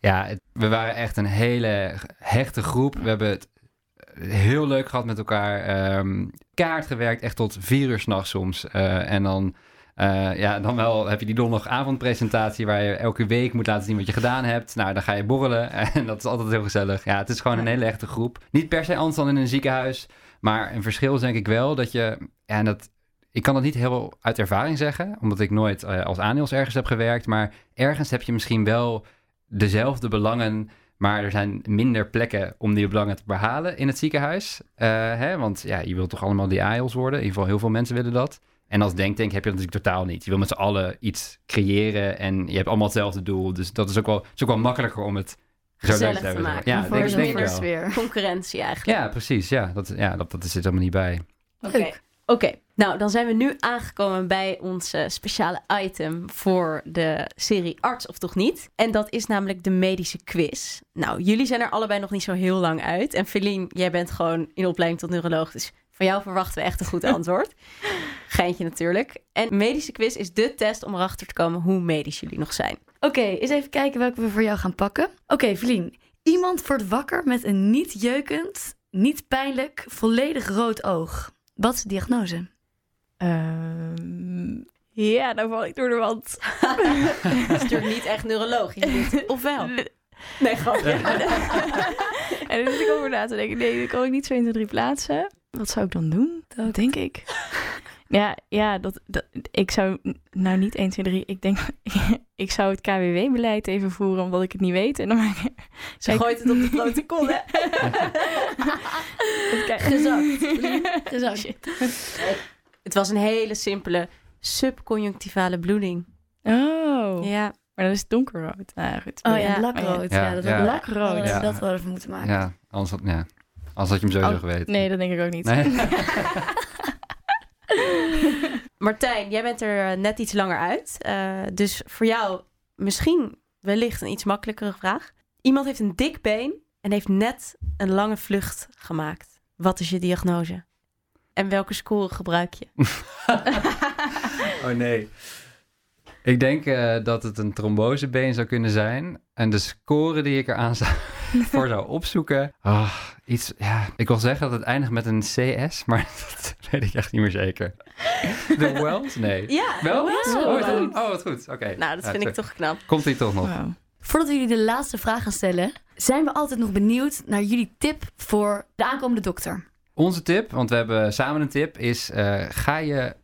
Ja, we waren echt een hele hechte groep. We hebben het heel leuk gehad met elkaar. Um, kaart gewerkt, echt tot vier uur s'nachts soms. Uh, en dan, uh, ja, dan wel heb je die donderdagavondpresentatie waar je elke week moet laten zien wat je gedaan hebt. Nou, dan ga je borrelen (laughs) en dat is altijd heel gezellig. Ja, het is gewoon een hele echte groep. Niet per se anders dan in een ziekenhuis, maar een verschil is denk ik wel dat je, ja, dat, ik kan dat niet heel uit ervaring zeggen, omdat ik nooit uh, als aandeels ergens heb gewerkt, maar ergens heb je misschien wel dezelfde belangen maar er zijn minder plekken om die belangen te behalen in het ziekenhuis. Uh, hè? Want ja, je wilt toch allemaal die AIOS worden? In ieder geval heel veel mensen willen dat. En als denktank heb je dat natuurlijk totaal niet. Je wil met z'n allen iets creëren en je hebt allemaal hetzelfde doel. Dus dat is ook wel, is ook wel makkelijker om het gezellig te, te maken. Ja, voor denk, denk sfeer. Concurrentie eigenlijk. Ja, precies. Ja, dat, ja, dat, dat zit helemaal niet bij. Oké. Oké, nou dan zijn we nu aangekomen bij ons speciale item voor de serie Arts of toch niet. En dat is namelijk de medische quiz. Nou, jullie zijn er allebei nog niet zo heel lang uit. En Feline, jij bent gewoon in opleiding tot neuroloog, dus van jou verwachten we echt een goed (laughs) antwoord. Geintje natuurlijk. En medische quiz is de test om erachter te komen hoe medisch jullie nog zijn. Oké, eens even kijken welke we voor jou gaan pakken. Oké, okay, Feline. Iemand wordt wakker met een niet jeukend, niet pijnlijk, volledig rood oog. Wat is de diagnose? Um, ja, dan val ik door de wand. (laughs) dat is natuurlijk niet echt neurologisch. Of wel? Nee, gewoon. (laughs) en dan zit ik over na te denken. Nee, dat kan ik niet 2 in 3 plaatsen. Wat zou ik dan doen? Dat denk ik. Ja, ja dat, dat, ik zou nou niet 1, 2, 3. Ik denk, (laughs) ik zou het KWW-beleid even voeren omdat ik het niet weet. En dan maak ik, Ze gooit het op de protocol, hè? Gezakt. Gezakt. Het was een hele simpele subconjunctivale bloeding. Oh. Ja. Maar dan is het donkerrood. Nou, goed. Oh ja, lakrood. Ja, dat ja. lakrood. Ja. Dat hadden we even moeten maken. Ja, anders had, ja. anders had je hem sowieso oh, geweten. Nee, dat denk ik ook niet. Nee? (laughs) Martijn, jij bent er eh, net iets langer uit. Uh, dus voor jou misschien wellicht een iets makkelijkere vraag. Iemand heeft een dik been en heeft net een lange vlucht gemaakt. Wat is je diagnose? En welke score gebruik je? (laughs) oh nee. Ik denk uh, dat het een trombosebeen zou kunnen zijn. En de score die ik eraan zou, (laughs) voor zou opzoeken. Oh, iets, ja, ik wil zeggen dat het eindigt met een CS, maar (laughs) dat weet ik echt niet meer zeker. De Wells? Nee. Ja, wel? Wells. Oh, oh, wat goed. Oké. Nou, dat vind ik toch knap. Komt hij toch nog? Wow. Voordat we jullie de laatste vraag gaan stellen, zijn we altijd nog benieuwd naar jullie tip voor de aankomende dokter. Onze tip, want we hebben samen een tip, is uh, ga je,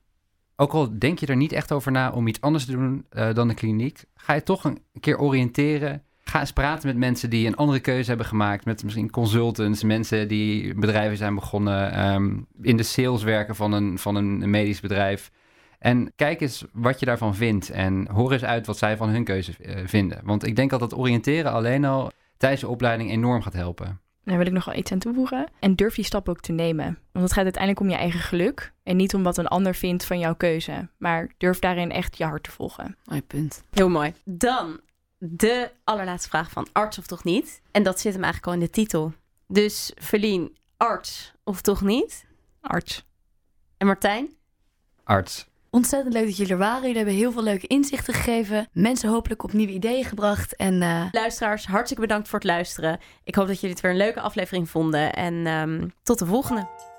ook al denk je er niet echt over na om iets anders te doen uh, dan de kliniek, ga je toch een keer oriënteren. Ga eens praten met mensen die een andere keuze hebben gemaakt. Met misschien consultants, mensen die bedrijven zijn begonnen. Um, in de sales werken van een, van een medisch bedrijf. En kijk eens wat je daarvan vindt. En hoor eens uit wat zij van hun keuze uh, vinden. Want ik denk dat dat oriënteren alleen al tijdens de opleiding enorm gaat helpen. Daar wil ik nog wel iets aan toevoegen. En durf die stap ook te nemen. Want het gaat uiteindelijk om je eigen geluk. En niet om wat een ander vindt van jouw keuze. Maar durf daarin echt je hart te volgen. Mooi punt. Heel mooi. Dan de allerlaatste vraag van arts of toch niet? En dat zit hem eigenlijk al in de titel. Dus Verlien, arts of toch niet? Arts. En Martijn? Arts. Ontzettend leuk dat jullie er waren. Jullie hebben heel veel leuke inzichten gegeven. Mensen hopelijk op nieuwe ideeën gebracht. En eh, Luisteraars, hartstikke bedankt voor het luisteren. Ik hoop dat jullie het weer een leuke aflevering vonden. En ehm, tot de volgende.